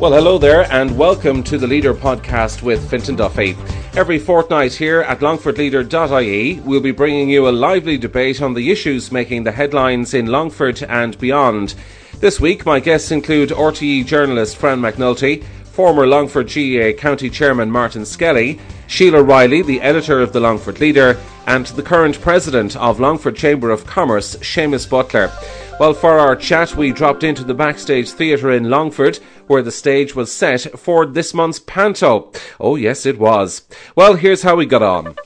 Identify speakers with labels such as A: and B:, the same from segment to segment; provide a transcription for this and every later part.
A: Well, hello there, and welcome to the Leader podcast with Fintan Duffy. Every fortnight here at longfordleader.ie, we'll be bringing you a lively debate on the issues making the headlines in Longford and beyond. This week, my guests include RTE journalist Fran McNulty, former Longford GAA County Chairman Martin Skelly, Sheila Riley, the editor of the Longford Leader, and the current president of Longford Chamber of Commerce, Seamus Butler. Well, for our chat, we dropped into the backstage theatre in Longford, where the stage was set for this month's panto. Oh, yes, it was. Well, here's how we got on.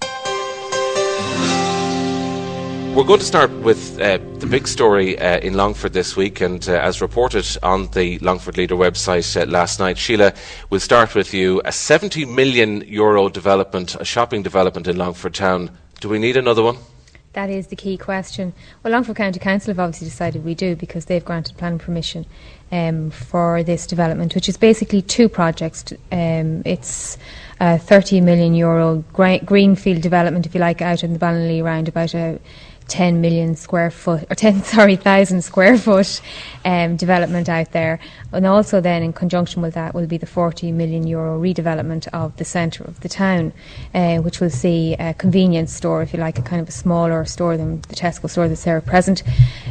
A: We're going to start with uh, the big story uh, in Longford this week, and uh, as reported on the Longford Leader website uh, last night, Sheila, we'll start with you. A 70 million euro development, a shopping development in Longford town. Do we need another one?
B: That is the key question. Well, Longford County Council have obviously decided we do because they've granted planning permission um, for this development, which is basically two projects. Um, it's a 30 million euro greenfield development, if you like, out in the Ballinalee roundabout, 10 million square foot or 10 sorry thousand square foot um, development out there. And also then in conjunction with that will be the 40 million euro redevelopment of the centre of the town uh, which will see a convenience store if you like a kind of a smaller store than the Tesco store that's there at present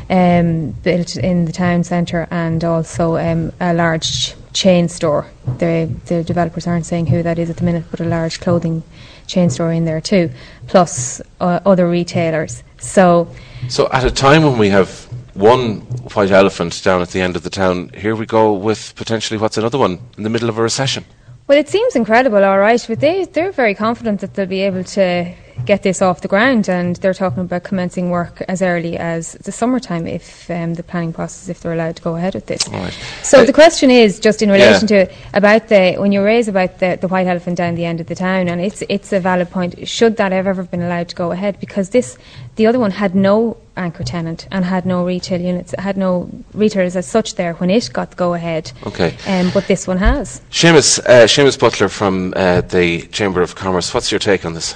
B: um, built in the town centre and also um, a large chain store. The, the developers aren't saying who that is at the minute but a large clothing chain store in there too plus uh, other retailers so,
A: so at a time when we have one white elephant down at the end of the town, here we go with potentially what's another one in the middle of a recession.
B: Well, it seems incredible, all right, but they, they're very confident that they'll be able to get this off the ground, and they're talking about commencing work as early as the summertime if um, the planning process, if they're allowed to go ahead with this.
A: Right.
B: So uh, the question is just in relation yeah. to about the when you raise about the, the white elephant down the end of the town, and it's it's a valid point. Should that have ever been allowed to go ahead? Because this the other one had no anchor tenant and had no retail units, had no retailers as such there when it got go ahead.
A: Okay.
B: Um, but this one has.
A: Seamus, uh, Seamus Butler from uh, the Chamber of Commerce. What's your take on this?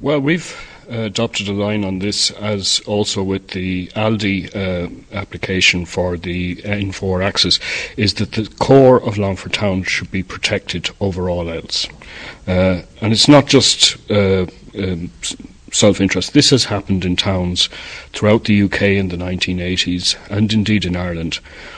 C: Well, we've uh, adopted a line on this as also with the Aldi uh, application for the N4 access is that the core of Longford Town should be protected over all else. Uh, and it's not just uh, um, self interest. This has happened in towns throughout the UK in the 1980s and indeed in Ireland,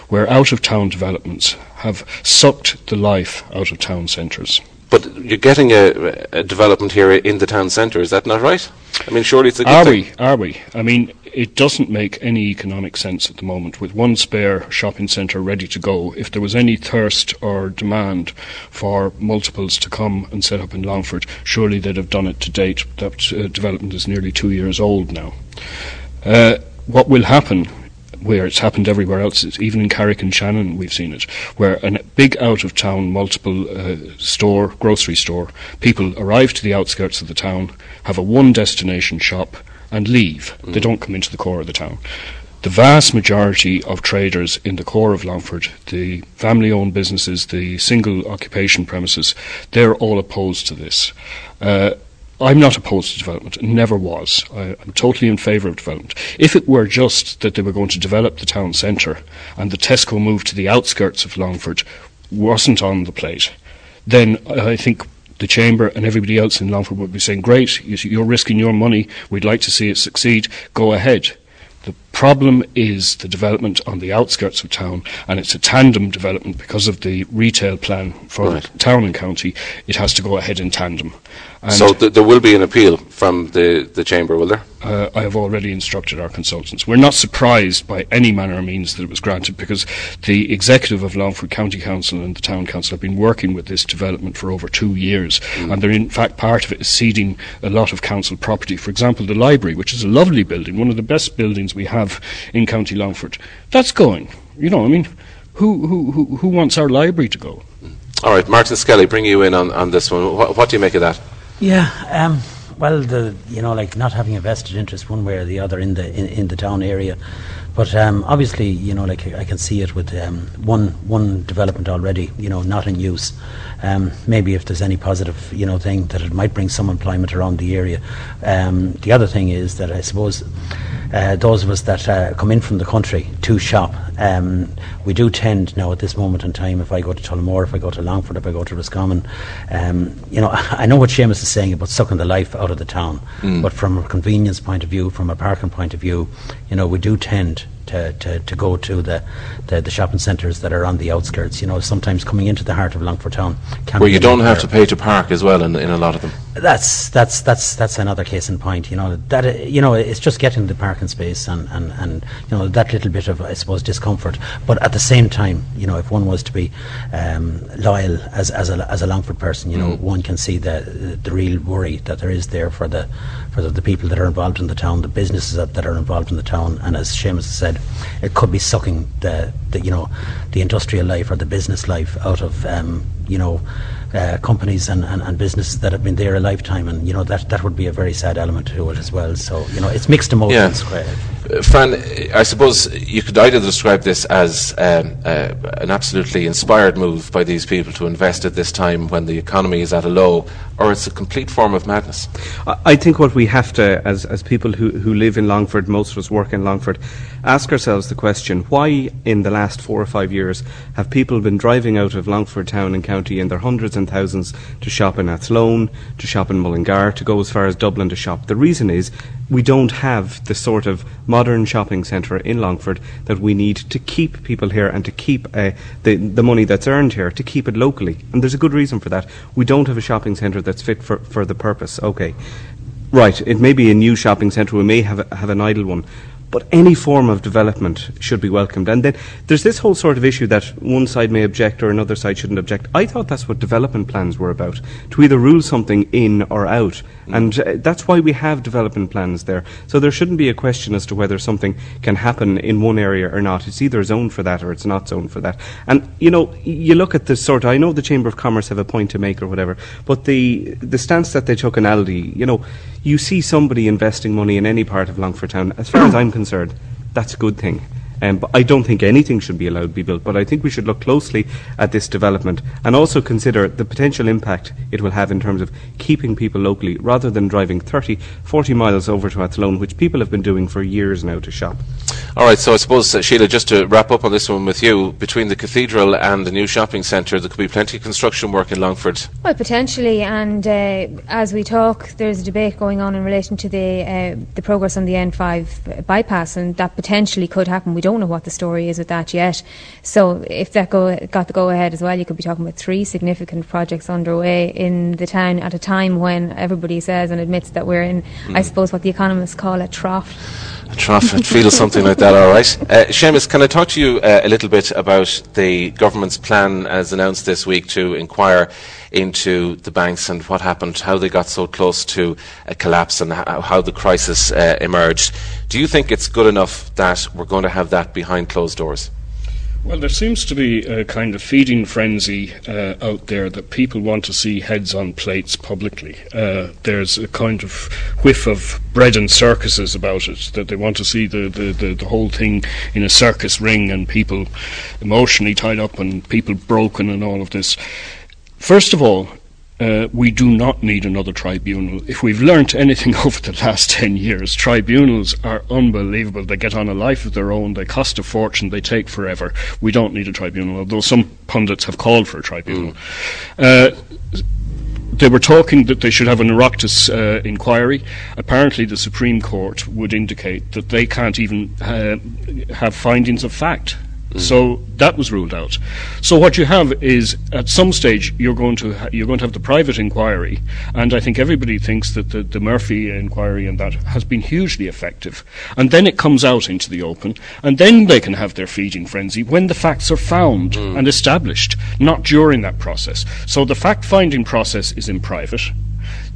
C: where out of town developments have sucked the life out of town centres.
A: But you're getting a, a, development here in the town centre, is that not right? I mean, surely it's a good
C: Are
A: thing.
C: we? Are we? I mean, it doesn't make any economic sense at the moment. With one spare shopping centre ready to go, if there was any thirst or demand for multiples to come and set up in Longford, surely they'd have done it to date. That uh, development is nearly two years old now. Uh, what will happen where it's happened everywhere else. Even in Carrick-on-Shannon, we've seen it, where a big out of town multiple uh, store, grocery store, people arrive to the outskirts of the town, have a one destination shop, and leave. Mm. They don't come into the core of the town. The vast majority of traders in the core of Longford, the family owned businesses, the single occupation premises, they're all opposed to this. Uh, I'm not opposed to development, never was. I, am totally in favour of development. If it were just that they were going to develop the town centre and the Tesco move to the outskirts of Longford wasn't on the plate, then I think the Chamber and everybody else in Longford would be saying, Great, you're risking your money, we'd like to see it succeed, go ahead. The problem is the development on the outskirts of town, and it's a tandem development because of the retail plan for right. town and county. It has to go ahead in tandem.
A: And so th- there will be an appeal from the, the chamber, will there?
C: Uh, I have already instructed our consultants. We're not surprised by any manner or means that it was granted because the executive of Longford County Council and the Town Council have been working with this development for over two years, mm. and they're in fact part of it is ceding a lot of council property. For example, the library, which is a lovely building, one of the best buildings we have in County Longford, that's going. You know, I mean, who who who, who wants our library to go?
A: All right, Martin Skelly, bring you in on, on this one. What, what do you make of that?
D: Yeah, um, well, the you know, like not having a vested interest one way or the other in the in, in the town area, but um, obviously, you know, like I can see it with um, one one development already, you know, not in use. Um, maybe if there's any positive, you know, thing that it might bring some employment around the area. Um, the other thing is that I suppose uh, those of us that uh, come in from the country to shop Um, we do tend now at this moment in time, if I go to Tullamore, if I go to Longford, if I go to Roscommon, um, you know, I know what Seamus is saying about sucking the life out of the town, mm. but from a convenience point of view, from a parking point of view, you know, we do tend to, to, to go to the, the, the shopping centres that are on the outskirts. You know, sometimes coming into the heart of Longford town.
A: Where you don't have to pay to park as well in, in a lot of them.
D: That's that's that's that's another case in point. You know that you know it's just getting the parking space and, and, and you know that little bit of I suppose discomfort. But at the same time, you know, if one was to be um, loyal as as a as a Longford person, you know, mm. one can see the the real worry that there is there for the for the, people that are involved in the town, the businesses that, that are involved in the town, and as Seamus said, it could be sucking the, the you know the industrial life or the business life out of um, you know uh, companies and, and, and, businesses that have been there a lifetime, and you know that that would be a very sad element to it as well. So you know it's mixed emotions.
A: Yeah. Uh, Fran, I suppose you could either describe this as um, uh, an absolutely inspired move by these people to invest at this time when the economy is at a low, or it's a complete form of madness.
E: I think what we have to, as as people who who live in Longford, most of us work in Longford, ask ourselves the question: Why, in the last four or five years, have people been driving out of Longford town and county in their hundreds and thousands to shop in Athlone, to shop in Mullingar, to go as far as Dublin to shop. The reason is we don't have the sort of modern shopping centre in Longford that we need to keep people here and to keep uh, the, the money that's earned here, to keep it locally. And there's a good reason for that. We don't have a shopping centre that's fit for, for the purpose. Okay. Right, it may be a new shopping centre, we may have, have an idle one, but any form of development should be welcomed. And then there's this whole sort of issue that one side may object or another side shouldn't object. I thought that's what development plans were about to either rule something in or out. Mm. And uh, that's why we have development plans there. So there shouldn't be a question as to whether something can happen in one area or not. It's either zoned for that or it's not zoned for that. And, you know, you look at this sort of, I know the Chamber of Commerce have a point to make or whatever, but the, the stance that they took in Aldi, you know, you see somebody investing money in any part of Longford Town, as far as I'm concerned, that's a good thing. Um, but I don't think anything should be allowed to be built. But I think we should look closely at this development and also consider the potential impact it will have in terms of keeping people locally rather than driving 30, 40 miles over to Athlone, which people have been doing for years now to shop.
A: All right, so I suppose, uh, Sheila, just to wrap up on this one with you, between the cathedral and the new shopping centre, there could be plenty of construction work in Longford.
B: Well, potentially, and uh, as we talk, there's a debate going on in relation to the uh, the progress on the N5 bypass, and that potentially could happen. We don't know what the story is with that yet. So, if that go, got the go ahead as well, you could be talking about three significant projects underway in the town at a time when everybody says and admits that we're in, mm. I suppose, what the economists call a trough
A: trough. It feels something like that, all right. Uh, Seamus, can I talk to you uh, a little bit about the government's plan as announced this week to inquire into the banks and what happened, how they got so close to a collapse and how, how the crisis uh, emerged? Do you think it's good enough that we're going to have that behind closed doors?
C: Well, there seems to be a kind of feeding frenzy uh, out there that people want to see heads on plates publicly. Uh, there's a kind of whiff of bread and circuses about it, that they want to see the, the, the, the whole thing in a circus ring and people emotionally tied up and people broken and all of this. First of all, uh, we do not need another tribunal. If we've learnt anything over the last 10 years, tribunals are unbelievable. They get on a life of their own, they cost a fortune, they take forever. We don't need a tribunal, although some pundits have called for a tribunal. Mm. Uh, they were talking that they should have an Oireachtas uh, inquiry. Apparently, the Supreme Court would indicate that they can't even uh, have findings of fact Mm. So that was ruled out. So what you have is, at some stage, you're going to ha- you're going to have the private inquiry, and I think everybody thinks that the, the Murphy inquiry and that has been hugely effective. And then it comes out into the open, and then they can have their feeding frenzy when the facts are found mm. and established, not during that process. So the fact-finding process is in private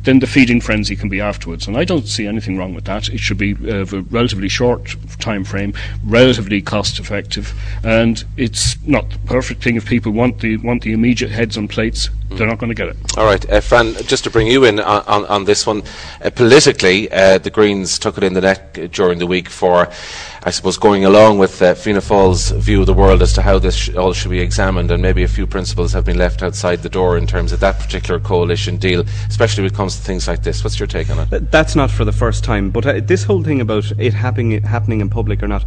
C: then the feeding frenzy can be afterwards. And I don't see anything wrong with that. It should be uh, a relatively short time frame, relatively cost effective, and it's not the perfect thing if people want the want the immediate heads on plates. Mm. They're not going to get it.
A: All right, uh, Fran, just to bring you in on, on, on this one, uh, politically, uh, the Greens took it in the neck during the week for I suppose, going along with uh, Fianna Fáil's view of the world as to how this sh- all should be examined, and maybe a few principles have been left outside the door in terms of that particular coalition deal, especially when it comes comes to things like this. What's your take on it?
E: That's not for the first time, but uh, this whole thing about it happening happening in public or not,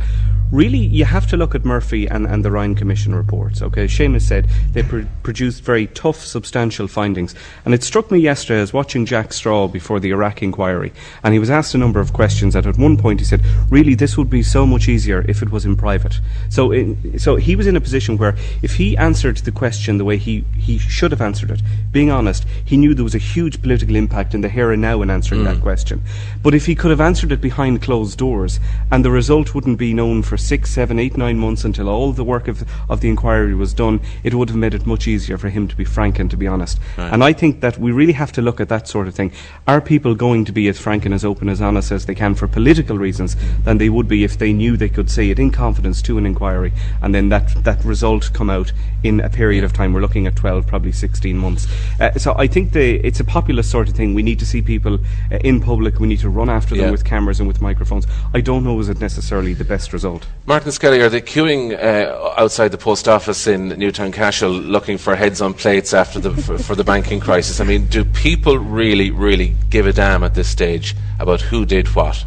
E: really, you have to look at Murphy and, and the Ryan Commission reports. Okay, Seamus said they pr- produced very tough, substantial findings, and it struck me yesterday as watching Jack Straw before the Iraq inquiry, and he was asked a number of questions. That at one point he said, "Really, this would be so much easier if it was in private." So, in, so he was in a position where if he answered the question the way he he should have answered it, being honest, he knew there was a huge political impact in the here and now in answering mm. that question. But if he could have answered it behind closed doors, and the result wouldn't be known for six, seven, eight, nine months until all the work of, of the inquiry was done, it would have made it much easier for him to be frank and to be honest. Right. And I think that we really have to look at that sort of thing. Are people going to be as frank and as open as honest as they can for political reasons than they would be if they knew they could say it in confidence to an inquiry and then that, that result come out in a period of time? We're looking at 12, probably 16 months. Uh, so I think the, it's a populist sort of thing. We need to see people uh, in public. We need to run after them yeah. with cameras and with microphones. I don't know is it necessarily the best result.
A: Martin Skelly, are they queuing uh, outside the post office in Newtown Cashel looking for heads on plates after the for, for the banking crisis? I mean, do people really, really give a damn at this stage about who did what?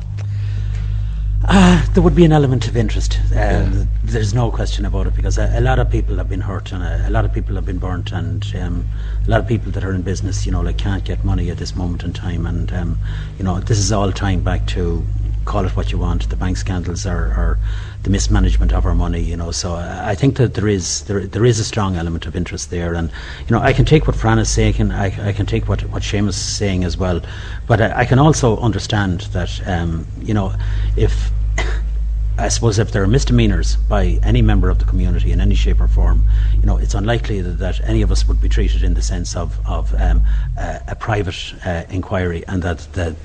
D: Uh, there would be an element of interest. Uh, yeah. There's no question about it because a, a, lot of people have been hurt and a, a lot of people have been burnt, and um, a lot of people that are in business, you know, like can't get money at this moment in time. And um, you know, this is all tying back to call it what you want. The bank scandals are, the mismanagement of our money. You know, so I think that there is there, there is a strong element of interest there, and you know, I can take what Fran is saying, and I, I can take what what Seamus is saying as well, but I, I can also understand that um, you know if I suppose if there are misdemeanours by any member of the community in any shape or form, you know, it's unlikely that, that any of us would be treated in the sense of, of um, uh, a private uh, inquiry and that the,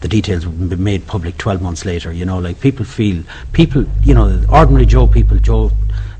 D: the details would be made public 12 months later. You know, like people feel, people, you know, ordinary Joe people, Joe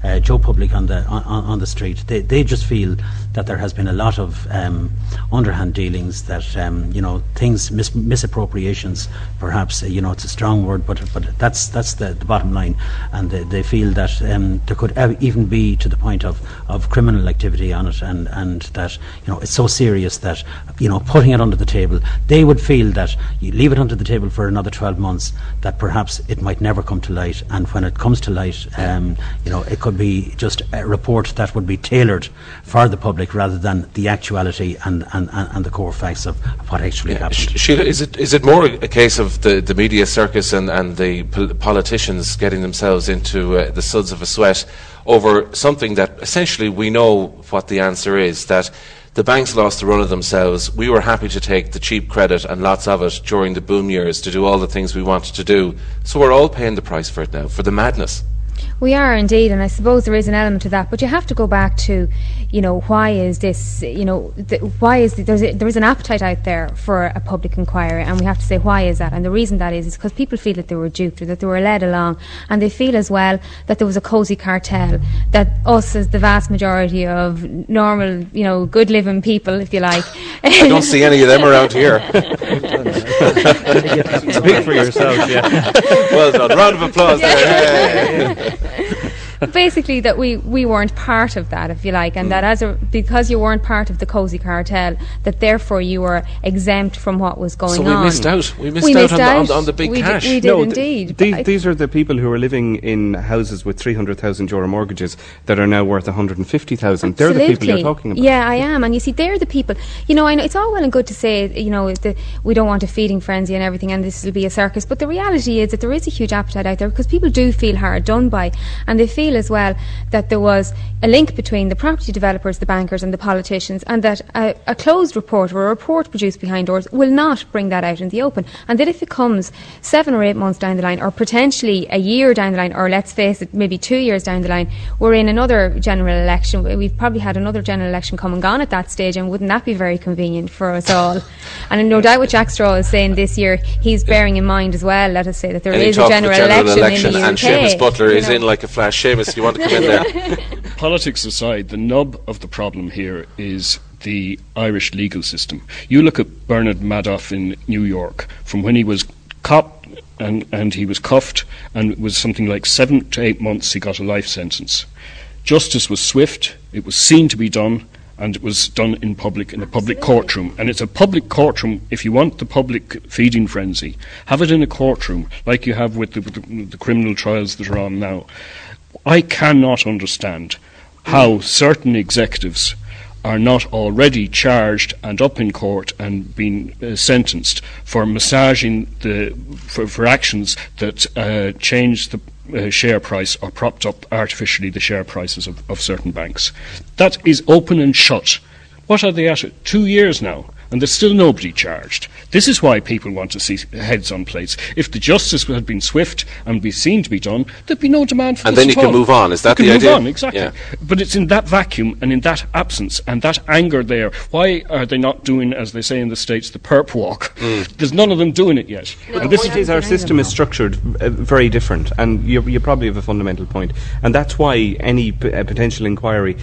D: uh, Joe Public on the on, on, the street. They they just feel that there has been a lot of um, underhand dealings, that um, you know things mis- misappropriations. Perhaps uh, you know it's a strong word, but but that's that's the, the bottom line, and they, they feel that um, there could ev- even be to the point of, of criminal activity on it, and and that you know it's so serious that you know putting it under the table, they would feel that you leave it under the table for another 12 months, that perhaps it might never come to light, and when it comes to light, um, you know it could be just a report that would be tailored for the public rather than the actuality and, and, and the core facts of, what actually yeah. happened.
A: Sheila, is it, is it more a case of the, the media circus and, and the pol- politicians getting themselves into uh, the suds of a sweat over something that essentially we know what the answer is, that the banks lost the run of themselves. We were happy to take the cheap credit and lots of it during the boom years to do all the things we wanted to do. So we're all paying the price for it now, for the madness.
B: We are indeed, and I suppose there is an element to that. But you have to go back to, you know, why is this? You know, the, why is the, there's a, there is an appetite out there for a public inquiry, and we have to say why is that? And the reason that is is because people feel that they were duped or that they were led along, and they feel as well that there was a cosy cartel that us as the vast majority of normal, you know, good living people, if you like.
A: I don't see any of them around here.
E: Speak for yourself, yeah.
A: well done. Round of applause yeah. There.
B: basically that we, we weren't part of that, if you like, and mm. that as a, because you weren't part of the cozy cartel, that therefore you were exempt from what was going on.
A: So we on. missed out. We missed, we out, missed on, out. The, on, the, on, the, big
B: we
A: cash.
B: we did no, indeed.
E: Th- th- these are the people who are living in houses with 300,000 euro mortgages that are now worth 150,000. They're the people you're talking about.
B: Yeah, I am. And you see, they're the people. You know, I know it's all well and good to say, you know, the, we don't want a feeding frenzy and everything, and this will be a circus. But the reality is that there is a huge appetite out there because people do feel hard done by, and they feel as well that there was a link between the property developers, the bankers, and the politicians, and that a, a, closed report or a report produced behind doors will not bring that out in the open. And that if it comes seven or eight months down the line, or potentially a year down the line, or let's face it, maybe two years down the line, we're in another general election. We've probably had another general election come and gone at that stage, and wouldn't that be very convenient for us all? and no doubt what Jack Straw is saying this year, he's bearing in mind as well, let us say, that there
A: and
B: is a general,
A: general election,
B: election, in the UK.
A: And Seamus Butler is know. in like a flash. Seamus, you want to come in there?
C: Politics aside, the nub of the problem here is the Irish legal system. You look at Bernard Madoff in New York, from when he was caught and, and he was cuffed, and it was something like seven to eight months he got a life sentence. Justice was swift, it was seen to be done, and it was done in public in a public courtroom. And it's a public courtroom. If you want the public feeding frenzy, have it in a courtroom like you have with the, with the, the criminal trials that are on now. I cannot understand how certain executives are not already charged and up in court and being uh, sentenced for massaging the for, for actions that uh, change the uh, share price or propped up artificially the share prices of, of certain banks. That is open and shut. What are they at? Two years now and there's still nobody charged. This is why people want to see heads on plates. If the justice had been swift and be seen to be done, there'd be no demand for
A: and
C: this
A: then you
C: at
A: can
C: all.
A: move on. Is that
C: you
A: the
C: can
A: idea?
C: move on, exactly.
A: Yeah.
C: But it's in that vacuum and in that absence and that anger there. Why are they not doing, as they say in the States, the perp walk?
A: Mm.
C: There's none of them doing it yet.
E: But this is our system is structured uh, very different, and you, you probably have a fundamental point. point, and that's why any p- uh, potential inquiry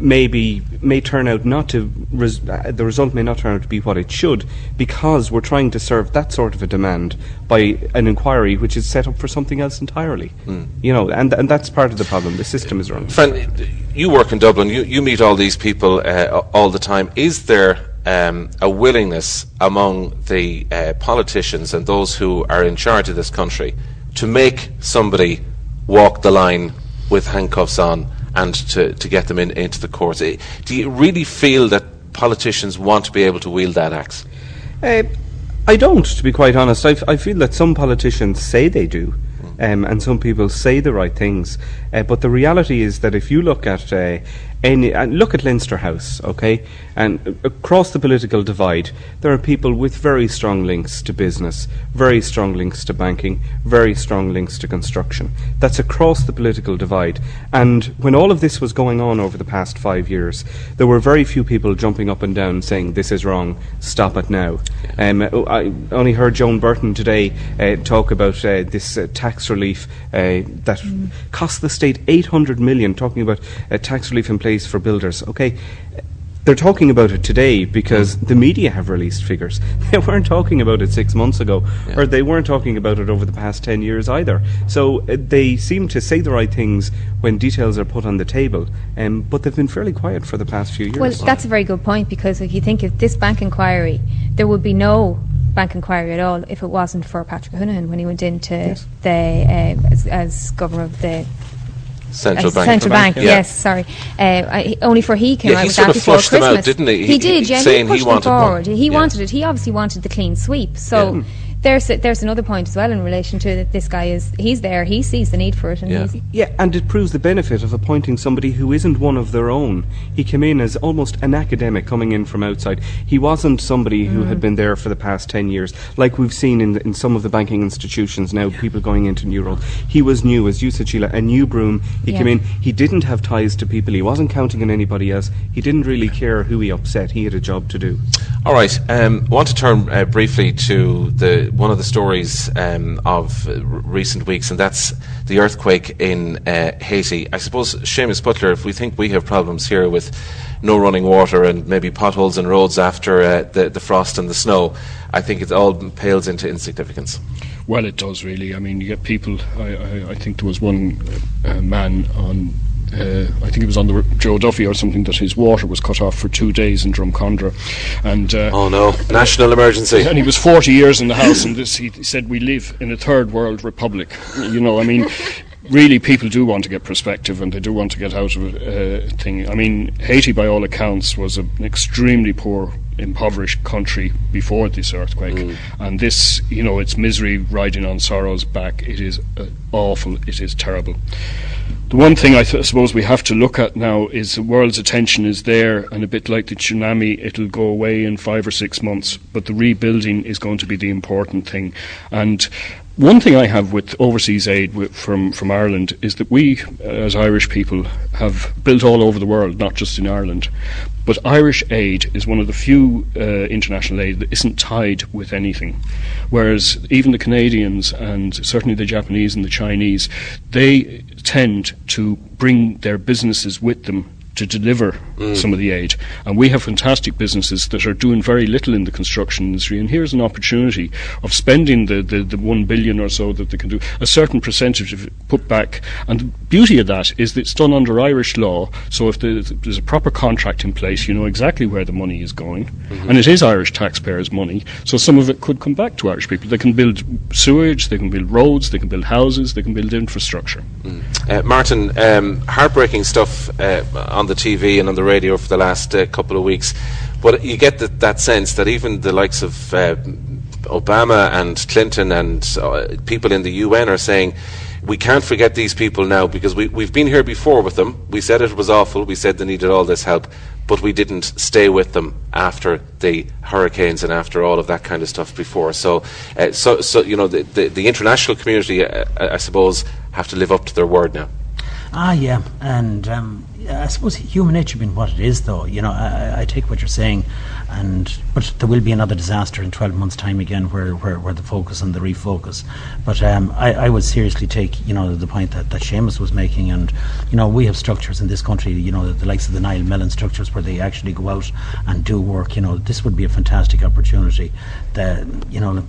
E: may be may turn out not to res- uh, the result may not turn out to be what it should because we're trying to serve that sort of a demand by an inquiry which is set up for something else entirely. You know, and and that's part of the problem. The system is run.
A: Fran, you work in Dublin. You, you meet all these people uh, all the time. Is there um, a willingness among the uh, politicians and those who are in charge of this country to make somebody walk the line with handcuffs on and to, to get them in, into the courts? Eh, Do you really feel that politicians want to be able to wield that axe?
E: Uh, I don't, to be quite honest. I, f- I feel that some politicians say they do, um, and some people say the right things. Uh, but the reality is that if you look at uh, any, and look at Leinster House, okay, and across the political divide, there are people with very strong links to business, very strong links to banking, very strong links to construction. That's across the political divide. And when all of this was going on over the past five years, there were very few people jumping up and down saying, this is wrong, stop it now. Um, I only heard Joan Burton today uh, talk about uh, this uh, tax relief uh, that cost the state 800 million, talking about uh, tax relief in place for builders. Okay. They're talking about it today because the media have released figures. They weren't talking about it six months ago, or they weren't talking about it over the past ten years either. So uh, they seem to say the right things when details are put on the table, um, but they've been fairly quiet for the past few years.
B: Well, that's a very good point because if you think of this bank inquiry, there would be no bank inquiry at all if it wasn't for Patrick Honohan when he went into the uh, as, as governor of the
A: Central
B: as
A: Bank.
B: Central Bank,
A: Yeah.
B: yes, sorry. Uh, I, only for he came
A: Yeah,
B: out
A: he
B: with
A: sort
B: that
A: of flushed them out,
B: Christmas.
A: didn't he?
B: He,
A: He-
B: did,
A: he-
B: yeah.
A: saying
B: he
A: he
B: pushed
A: wanted
B: them forward. He
A: Yeah.
B: wanted it. He obviously wanted the clean sweep. So.
A: Yeah.
B: There's there's another point as well in relation to that. This guy is he's there. He sees the need for it, and
A: Yeah.
B: he's
E: Yeah, and it proves the benefit of appointing somebody who isn't one of their own. He came in as almost an academic coming in from outside. He wasn't somebody who
B: Mm.
E: had been there for the past 10 years, like we've seen in, in some of the banking institutions now, people going into new roles. He was new, as you said, Sheila, a new broom. He
B: Yeah.
E: came in, he didn't have ties to people, he wasn't counting on anybody else. He didn't really care who he upset, he had a job to do.
A: All right. Um, I want to turn uh, briefly to the one of the stories um, of recent weeks, and that's the earthquake in uh, Haiti. I suppose, Seamus Butler, if we think we have problems here with no running water and maybe potholes and roads after uh, the, the frost and the snow, I think it all pales into insignificance.
C: Well, it does really. I mean, you get people. I, I, I think there was one uh, man on. Uh, I think it was on the Joe Duffy or something that his water was cut off for two days in Drumcondra, and uh,
A: Oh no, national emergency.
C: and he was 40 years in the house, and this he said we live in a third world republic. You know, I mean, really, people do want to get perspective, and they do want to get out of a uh, thing. I mean, Haiti, by all accounts, was an extremely poor, impoverished country before this earthquake, and this, you know, it's misery riding on sorrow's back. It is uh, awful. It is terrible. The one thing I th- suppose we have to look at now is the world's attention is there, and a bit like the tsunami, it'll go away in five or six months. But the rebuilding is going to be the important thing. And one thing I have with overseas aid from from Ireland is that we, uh, as Irish people, have built all over the world, not just in Ireland. But Irish aid is one of the few uh, international aid that isn't tied with anything. Whereas even the Canadians and certainly the Japanese and the Chinese, they tend to bring their businesses with them to deliver mm. some of the aid. And we have fantastic businesses that are doing very little in the construction industry. And here's an opportunity of spending the, the, the one billion or so that they can do, a certain percentage of it put back. And the beauty of that is that it's done under Irish law. So if there's a proper contract in place, you know exactly where the money is going. Mm-hmm. And it is Irish taxpayers' money. So some of it could come back to Irish people. They can build sewage, they can build roads, they can build houses, they can build infrastructure.
A: Mm. Uh, Martin, um, heartbreaking stuff uh, on the TV and on the radio for the last uh, couple of weeks. But you get the, that sense that even the likes of uh, Obama and Clinton and uh, people in the UN are saying we can't forget these people now because we, we've been here before with them. We said it was awful. We said they needed all this help, but we didn't stay with them after the hurricanes and after all of that kind of stuff before. So, uh, so, so you know, the, the, the international community, uh, I suppose, have to live up to their word now.
D: Ah, yeah, and um, I suppose human nature being what it is, though. You know, I, I, take what you're saying, and but there will be another disaster in 12 months' time again, where, where, where the focus and the refocus. But um, I, I, would seriously take, you know, the point that, that Seamus was making, and you know, we have structures in this country, you know, the, the likes of the Niall Mellon structures, where they actually go out and do work. You know, this would be a fantastic opportunity. That you know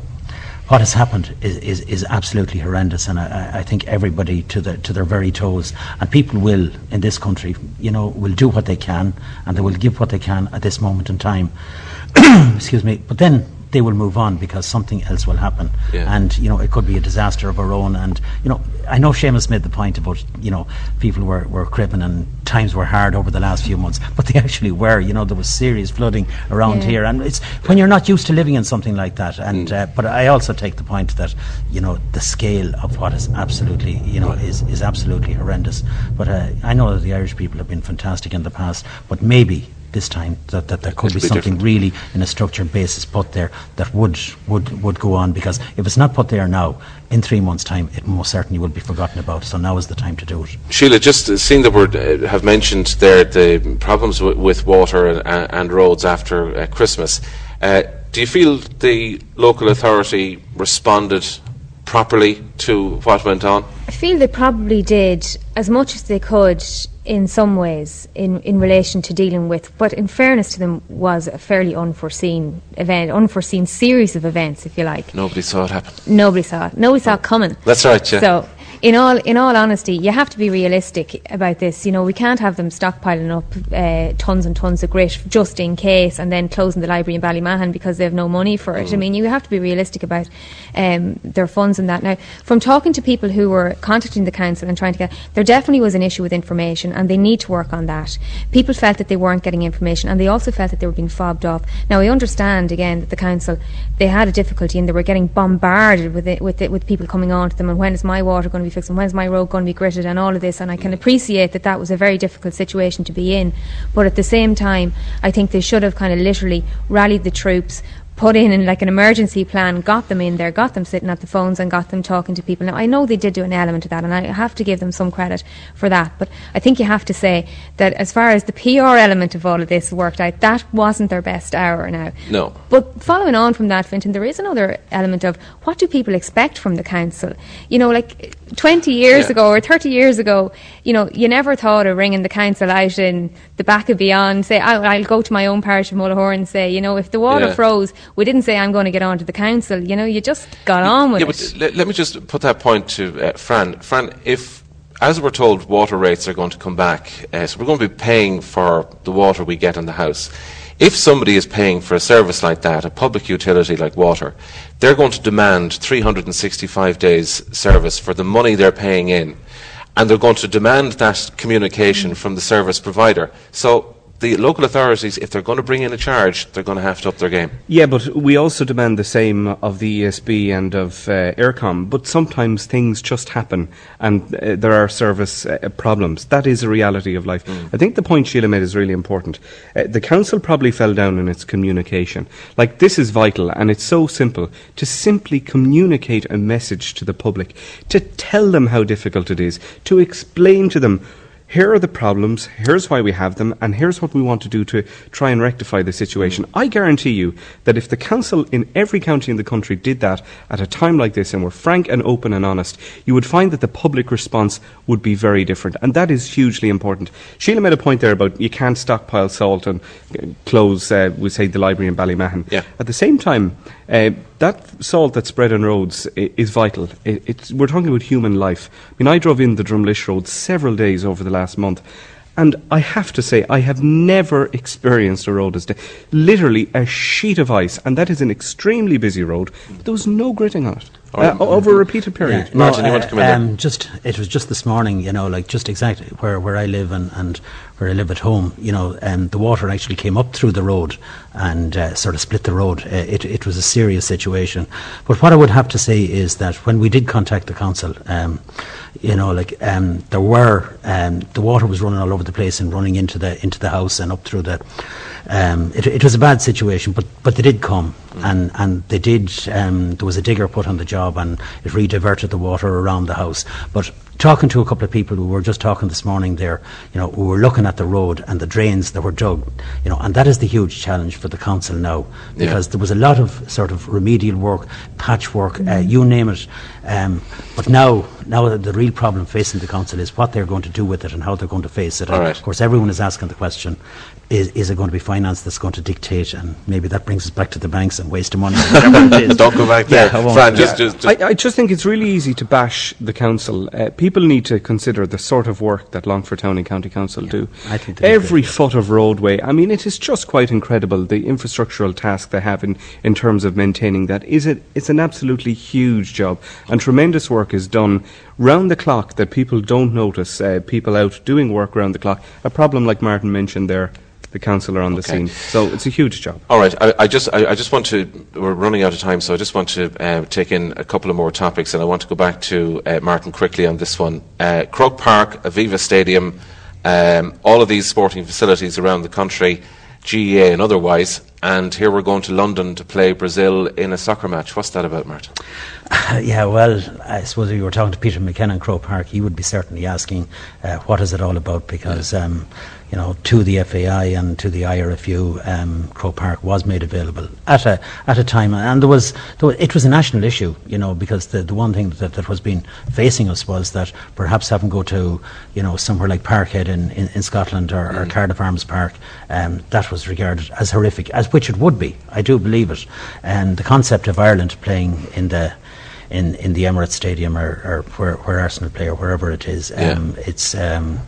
D: what has happened is, is, is absolutely horrendous, and I, I, think everybody to the to their very toes, and people will in this country, you know, will do what they can, and they will give what they can at this moment in time. Excuse me, but then they will move on because something else will happen. Yeah. And, you know, it could be a disaster of our own. And, you know, I know Seamus made the point about, you know, people were, were cripping and times were hard over the last few months, but they actually were. You know, there was serious flooding around yeah. here. And it's when you're not used to living in something like that. And, mm. uh, but I also take the point that, you know, the scale of what is absolutely, you know, is, is absolutely horrendous. But uh, I know that the Irish people have been fantastic in the past, but maybe this time that, that there could be, be, something different. really in a structured basis put there that would, would, would go on because if it's not put there now, in three months' time, it most certainly will be forgotten about. So now is the time to do it.
A: Sheila, just uh, seeing that we uh, have mentioned there the problems w- with water and, uh, and roads after uh, Christmas, uh, do you feel the local authority responded properly to what went on?
B: I feel they probably did as much as they could in some ways in, in relation to dealing with what in fairness to them was a fairly unforeseen event unforeseen series of events if you like.
A: Nobody saw it happen.
B: Nobody saw it. Nobody saw it oh. coming.
A: That's right yeah.
B: So in all in all honesty, you have to be realistic about this. You know, we can't have them stockpiling up uh, tons and tons of grit just in case, and then closing the library in Ballymahon because they have no money for it. Mm. I mean, you have to be realistic about um, their funds and that. Now, from talking to people who were contacting the council and trying to get, there definitely was an issue with information, and they need to work on that. People felt that they weren't getting information, and they also felt that they were being fobbed off. Now, I understand again that the council they had a difficulty and they were getting bombarded with it, with it, with people coming on to them, and when is my water going to be fixed, and when's my road going to be gritted, and all of this. And I can appreciate that that was a very difficult situation to be in, but at the same time, I think they should have kind of literally rallied the troops, put in, in like an emergency plan, got them in there, got them sitting at the phones and got them talking to people. Now, I know they did do an element of that, and I have to give them some credit for that. But I think you have to say that as far as the PR element of all of this worked out, that wasn't their best hour now.
A: No.
B: But following on from that, Fintan, there is another element of what do people expect from the council? You know, like 20 years yeah. ago or 30 years ago, you know, you never thought of ringing the council out in the back of beyond, say, I'll, I'll go to my own parish of Mullahoran and say, you know, if the water yeah. froze, we didn't say I'm going to get on to the council. You know, you just got on with
A: yeah,
B: it.
A: But let, me just put that point to uh, Fran. Fran, if as we're told, water rates are going to come back, uh, so we're going to be paying for the water we get in the house. If somebody is paying for a service like that, a public utility like water, they're going to demand 365 days service for the money they're paying in. And they're going to demand that communication from the service provider. So the local authorities, if they're going to bring in a charge, they're going to have to up their game.
E: Yeah, but we also demand the same of the ESB and of uh, Eircom. But sometimes things just happen and uh, there are service uh, problems. That is a reality of life. Mm. I think the point Sheila made is really important. Uh, the council probably fell down in its communication. Like, this is vital and it's so simple to simply communicate a message to the public, to tell them how difficult it is, to explain to them here are the problems, here's why we have them, and here's what we want to do to try and rectify the situation. I guarantee you that if the council in every county in the country did that at a time like this and were frank and open and honest, you would find that the public response would be very different. And that is hugely important. Sheila made a point there about you can't stockpile salt and uh, close, uh, we say, the library in Ballymahon.
A: Yeah.
E: At the same time, uh, that salt that's spread on roads is vital. I it's, we're talking about human life. I mean, I drove in the Drumlish Road several days over the last month, and I have to say, I have never experienced a road as da- literally a sheet of ice, and that is an extremely busy road. But there was no gritting on it uh, over a repeated period.
D: Yeah,
A: Martin,
D: no,
A: you want to come in
D: um, Just it was just this morning, you know, like just exactly where, where I live and, and where I live at home. You know, um, the water actually came up through the road and uh, sort of split the road. Uh, it it was a serious situation. But what I would have to say is that when we did contact the council, um, you know, like um, there were um, the water was running all over the place and running into the into the house and up through the. Um, it, it was a bad situation, but but they did come and and they did. Um, there was a digger put on the job and it re-diverted the water around the house. But talking to a couple of people who were just talking this morning there, you know, who were looking at the road and the drains that were dug, you know, and that is the huge challenge for the council now because there was a lot of sort of remedial work, patchwork, uh, you name it. Um, but now, now the real problem facing the council is what they're going to do with it and how they're going to face it. And
A: right.
D: Of course, everyone is asking the question: Is, is it going to be finance that's going to dictate? And maybe that brings us back to the banks and waste of money. or whatever it is.
A: Don't go back there.
D: Yeah, I won't.
A: Fran,
D: Yeah.
A: just, just, just
E: I, I just think it's really easy to bash the council. Uh, people need to consider the sort of work that Longford Town and County Council do.
D: I think
E: Every
D: great.
E: foot of roadway, I mean, it is just quite incredible the infrastructural task they have in, in terms of maintaining that. Is it? It's an absolutely huge job, and tremendous work is done round the clock that people don't notice. Uh, people out doing work round the clock. A problem like Martin mentioned there. The council are on the
A: Okay.
E: scene, so it's a huge job.
A: All right, I, I just I, I just want to. We're running out of time, so I just want to uh, take in a couple of more topics, and I want to go back to uh, Martin quickly on this one. Uh, Croke Park, Aviva Stadium, um, all of these sporting facilities around the country, GAA and otherwise, and here we're going to London to play Brazil in a soccer match. What's that about, Martin?
D: yeah, well, I suppose if you were talking to Peter McKenna in Croke Park, he would be certainly asking, uh, what is it all about? Because, um, you know, to the FAI and to the IRFU, um, Croke Park was made available at a at a time, and there was, there was it was a national issue, you know, because the, the one thing that, that was been facing us was that perhaps having go to, you know, somewhere like Parkhead in, in, in Scotland or, or Cardiff Arms Park, um, that was regarded as horrific, as which it would be. I do believe it, and the concept of Ireland playing in the in, in the Emirates Stadium or, or where, where Arsenal play or wherever it is. Um, It's um,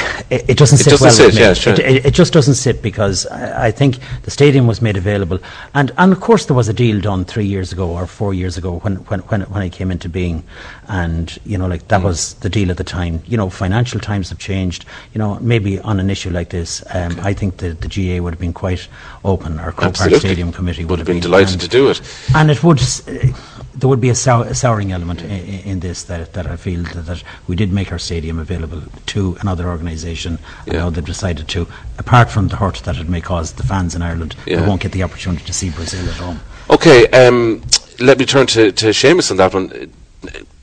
D: it, it doesn't
A: It
D: sit
A: doesn't
D: well
A: sit,
D: with me.
A: yeah, sure.
D: It, it, just doesn't sit because I, I think the stadium was made available, and, and of course there was a deal done three years ago or four years ago when when when it, when it came into being, and you know like
A: Mm.
D: that was the deal at the time. You know, financial times have changed. You know, maybe on an issue like this, um, I think the the GAA would have been quite open, or Croke Park Stadium Committee
A: Would have been delighted
D: and-
A: to do it.
D: and it would. uh, There would be a, sour, a souring element in, in this that, that I feel that, that we did make our stadium available to another organisation.
A: Yeah.
D: now they've decided to, apart from the hurt that it may cause the fans in Ireland,
A: Yeah.
D: they won't get the opportunity to see Brazil at home.
A: Okay, um, let me turn to, to Seamus on that one.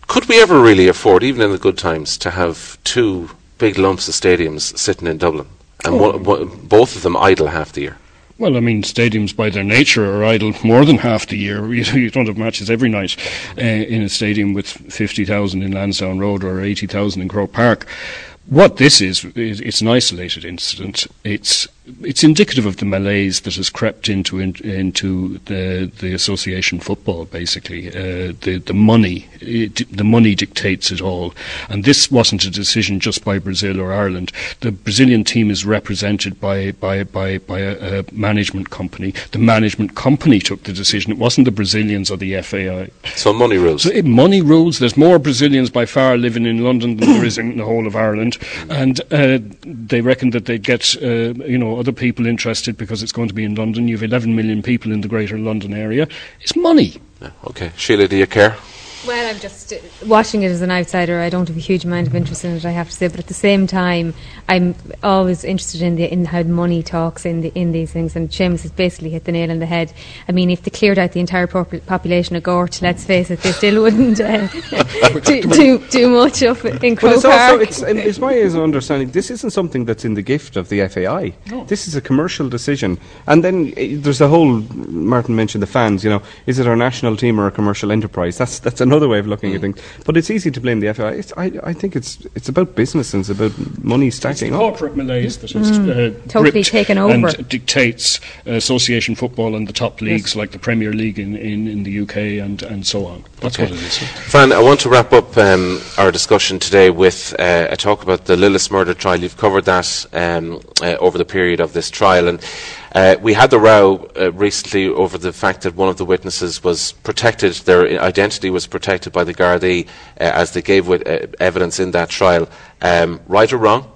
A: Could we ever really afford, even in the good times, to have two big lumps of stadiums sitting in Dublin, and one, one, both of them idle half the year?
C: Well, I mean, stadiums by their nature are idle more than half the year. You, don't have matches every night uh, in a stadium with 50,000 in Lansdowne Road or 80,000 in Croke Park. What this is, is it's an isolated incident. It's it's indicative of the malaise that has crept into in, into the the association football. Basically, uh, the the money it, the money dictates it all, and this wasn't a decision just by Brazil or Ireland. The Brazilian team is represented by by by, by a, a management company. The management company took the decision. It wasn't the Brazilians or the FAI.
A: So money rules.
C: So it, money rules. There's more Brazilians by far living in London than there is in the whole of Ireland, and uh, they reckon that they'd get uh, you know other people interested because it's going to be in London. You've 11 million people in the Greater London area. It's money.
A: Okay, Sheila, do you care?
B: Well, I'm just uh, watching it as an outsider. I don't have a huge amount of interest in it, I have to say. But at the same time, I'm always interested in the in how money talks in the in these things. And Seamus has basically hit the nail on the head. I mean, if they cleared out the entire pop- population of Gort, let's face it, they still wouldn't uh, do, do, do much of it in
E: But
B: Croke
E: it's also,
B: Park.
E: it's, um, it's my understanding, this isn't something that's in the gift of the FAI. This is a commercial decision. And then uh, there's the whole, Martin mentioned the fans, you know, is it our national team or a commercial enterprise? That's that's another way of looking at things. But it's easy to blame the FAI. It's, I, I think it's it's about business and it's about money
C: It's the
E: stacking up.
C: corporate malaise that has uh,
B: Totally
C: gripped
B: taken over.
C: and dictates uh, association football and the top leagues like the Premier League in, in, in the UK and, and so on. That's what it is.
A: Fran, I want to wrap up um, our discussion today with uh, a talk about the Lillis murder trial. You've covered that um, uh, over the period of this trial, and uh, we had the row uh, recently over the fact that one of the witnesses was protected; their identity was protected by the Gardaí uh, as they gave wit- uh, evidence in that trial. Um, right or wrong?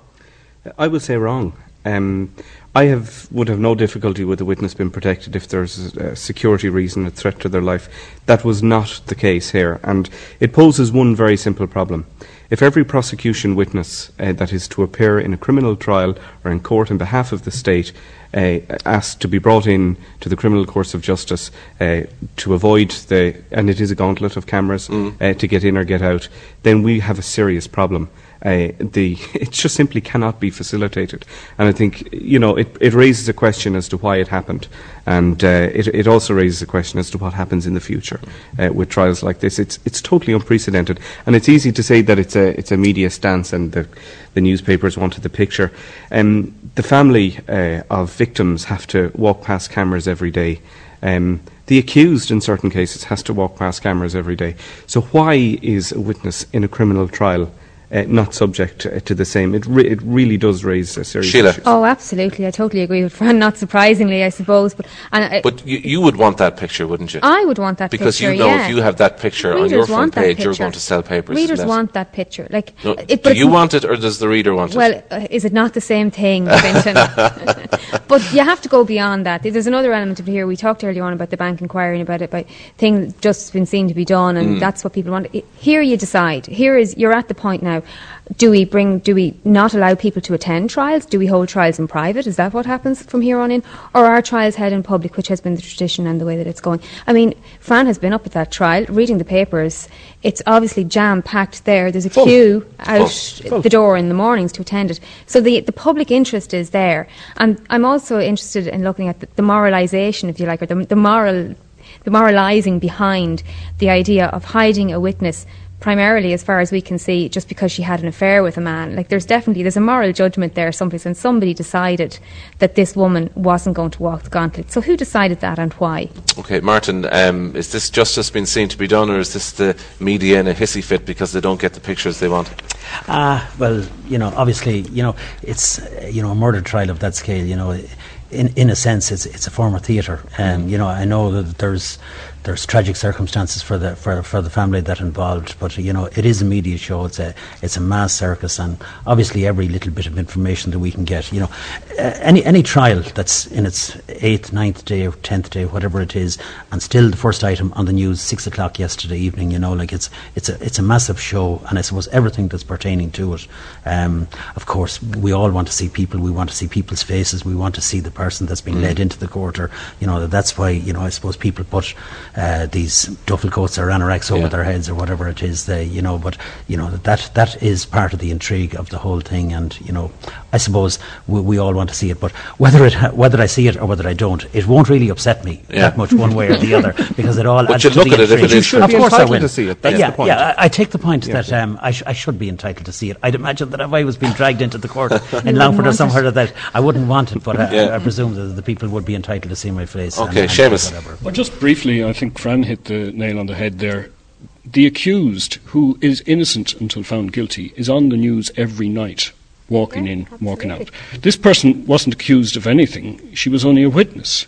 E: I would say wrong. Um, I have would have no difficulty with the witness being protected if there's a security reason, a threat to their life. That was not the case here, and it poses one very simple problem. If every prosecution witness uh, that is to appear in a criminal trial or in court on behalf of the state uh, asked to be brought in to the criminal courts of justice uh, to avoid the, and it is a gauntlet of cameras uh, to get in or get out, then we have a serious problem. Uh, the it just simply cannot be facilitated, and I think you know it, it raises a question as to why it happened, and uh, it it also raises a question as to what happens in the future uh, with trials like this. It's it's totally unprecedented, and it's easy to say that it's a it's a media stance and the the newspapers wanted the picture. Um, the family uh, of victims have to walk past cameras every day. Um, the accused, in certain cases, has to walk past cameras every day. So, why is a witness in a criminal trial uh, not subject uh, to the same? It, re- it really does raise a serious
A: Sheila.
E: issue.
B: Oh, absolutely. I totally agree with Fran. Not surprisingly, I suppose. But and I,
A: But you, you would want that picture, wouldn't you?
B: I would want that picture.
A: because
B: picture.
A: you know
B: yeah.
A: if you have that picture on your front
B: want that
A: page, you're going to sell papers.
B: Readers want that picture. Like,
A: No,
B: it, but
A: do you want it, or does the reader want it?
B: Well, uh, is it not the same thing, Fintan? but you have to go beyond that. There's another element of it here. We talked earlier on about the bank inquiring about it, about things just been seen to be done, and that's what people want. I- Here you decide. Here is you're at the point now. Do we bring? Do we not allow people to attend trials? Do we hold trials in private? Is that what happens from here on in, or are trials held in public, which has been the tradition and the way that it's going? I mean, Fran has been up at that trial, reading the papers. It's obviously jam packed there. There's a queue out the door in the mornings to attend it. So the the public interest is there, and I'm also interested in looking at the, the moralisation, if you like, or the, the moral, the moralising behind the idea of hiding a witness. Primarily, as far as we can see, just because she had an affair with a man, like there's definitely there's a moral judgment there someplace, and somebody decided that this woman wasn't going to walk the gauntlet. So who decided that and why?
A: Okay, Martin, um, is this justice being seen to be done, or is this the media in a hissy fit because they don't get the pictures they want?
D: Ah, well, you know, obviously, you know, it's uh, you know a murder trial of that scale. You know, in in a sense, it's it's a form of theatre. Um, you know, I know that there's there's tragic circumstances for the for, for the family that involved, but you know, it is a media show. It's a it's a mass circus, and obviously, every little bit of information that we can get, you know, uh, any any trial that's in its eighth, ninth day or tenth day, whatever it is, and still the first item on the news six o'clock yesterday evening. You know, like it's it's a it's a massive show, and I suppose everything that's pertaining to it. Um, of course, we all want to see people. We want to see people's faces. We want to see the person that's been led into the court, or you know, that's why you know I suppose people put uh, these duffel coats or anoraks over
A: Yeah.
D: their heads or whatever it is. They, you know, but you know that that is part of the intrigue of the whole thing, and you know, I suppose we, we all want to see it. But whether it whether I see it or whether I don't, it won't really upset me
A: Yeah.
D: that much one way or the other because it all.
A: But
D: adds
A: you
D: to
A: look
D: the
A: at it if it
D: intrigue.
A: is You
E: should be
D: of course I
E: entitled
D: will.
E: to see it. That's
D: yeah,
E: the point.
D: yeah. I, I take the point
E: Yeah.
D: that um, I, sh- I should be entitled to see it. I'd imagine that if I was being dragged into the court in Longford or
B: want
D: somewhere like that, I wouldn't want it. But I,
A: Yeah.
D: I presume that the people would be entitled to see my face. and-
A: Okay,
D: and
A: Seamus.
D: whatever.
C: Well, just briefly, I think Fran hit the nail on the head there. The accused, who is innocent until found guilty, is on the news every night, walking
B: Yeah,
C: in, walking out. This person wasn't accused of anything, she was only a witness.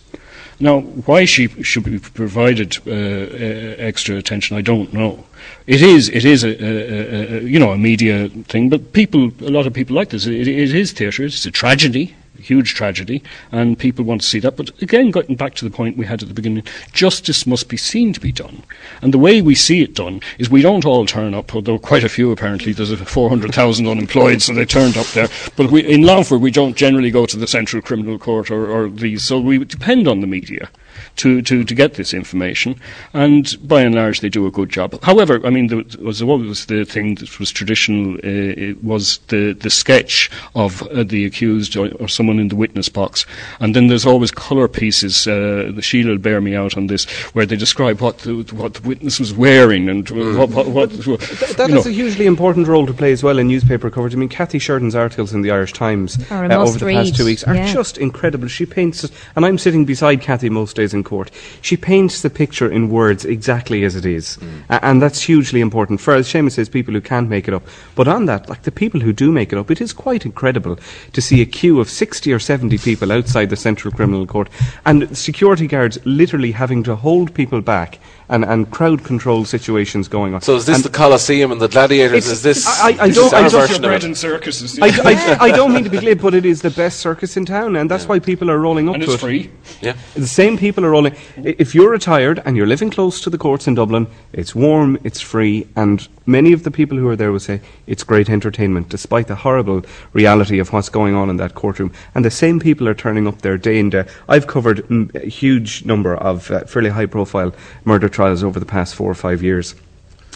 C: Now, why she should be provided uh, uh, extra attention, I don't know. It is, it is a, a, a, a you know a media thing, but people, a lot of people like this. It, it is theatre. It's a tragedy. Huge tragedy, and people want to see that. But again, getting back to the point we had at the beginning, justice must be seen to be done. And the way we see it done is we don't all turn up, although quite a few apparently. There's 400,000 unemployed, so they turned up there. But we, in Longford, we don't generally go to the Central Criminal Court or, or these, so we depend on the media to, to, to get this information, and by and large they do a good job. However, I mean, there was what was the thing that was traditional? Uh, it was the the sketch of uh, the accused or, or, someone in the witness box, and then there's always colour pieces. Uh, the Sheila will bear me out on this, where they describe what the, what the witness was wearing and mm. what, what, what
E: Th- that has a hugely important role to play as well in newspaper coverage. I mean, Kathy Sheridan's articles in the Irish Times uh, over the past two weeks are yeah. just incredible. She paints, and I'm sitting beside Kathy most days in court. She paints the picture in words exactly as it is. Mm. Uh, and that's hugely important for, as Seamus says, people who can't make it up. But on that, like the people who do make it up, it is quite incredible to see a queue of 60 or 70 people outside the Central Criminal Court and security guards literally having to hold people back and, and crowd control situations going on.
A: So is this
E: and
A: the Colosseum and the gladiators? Is this?
E: I, I, I
C: this don't.
E: I
C: don't circuses.
E: I, I, I, don't mean to be glib, but it is the best circus in town, and that's yeah. why people are rolling up
C: and
E: to
C: it's it. free.
A: Yeah.
E: The same people are rolling. If you're retired and you're living close to the courts in Dublin, it's warm, it's free, and many of the people who are there will say it's great entertainment, despite the horrible reality of what's going on in that courtroom. And the same people are turning up there day in day. I've covered a huge number of uh, fairly high-profile murder trials over the past four or five years,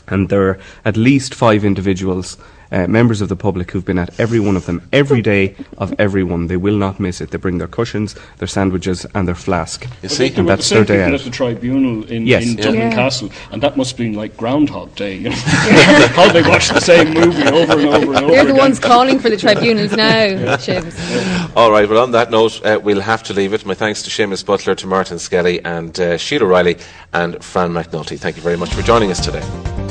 E: and there are at least five individuals uh, members of the public who've been at every one of them every day of every one. They will not miss it. They bring their cushions, their sandwiches, and their flask.
A: You see,
C: and
E: that's their day
C: out. at the tribunal in,
E: yes.
C: in Dublin yeah. Castle, and that must have been like Groundhog Day. You know? How they watch the same movie over and over and over.
B: They're
C: the
B: again. ones calling for the tribunals now, yeah.
A: All right. Well, on that note, uh, we'll have to leave it. My thanks to Seamus Butler, to Martin Skelly, and uh, Sheila Riley, and Fran McNulty. Thank you very much for joining us today.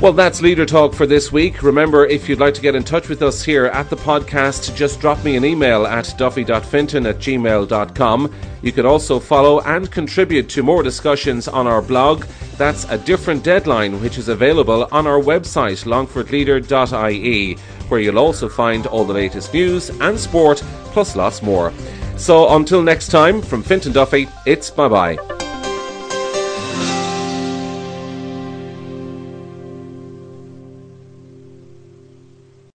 A: Well, that's Leader Talk for this week. Remember, if you'd like to get in touch with us here at the podcast, just drop me an email at duffy.finton at gmail.com. You can also follow and contribute to more discussions on our blog. That's a different deadline, which is available on our website, longfordleader.ie, where you'll also find all the latest news and sport, plus lots more. So until next time, from Fintan Duffy, it's bye bye.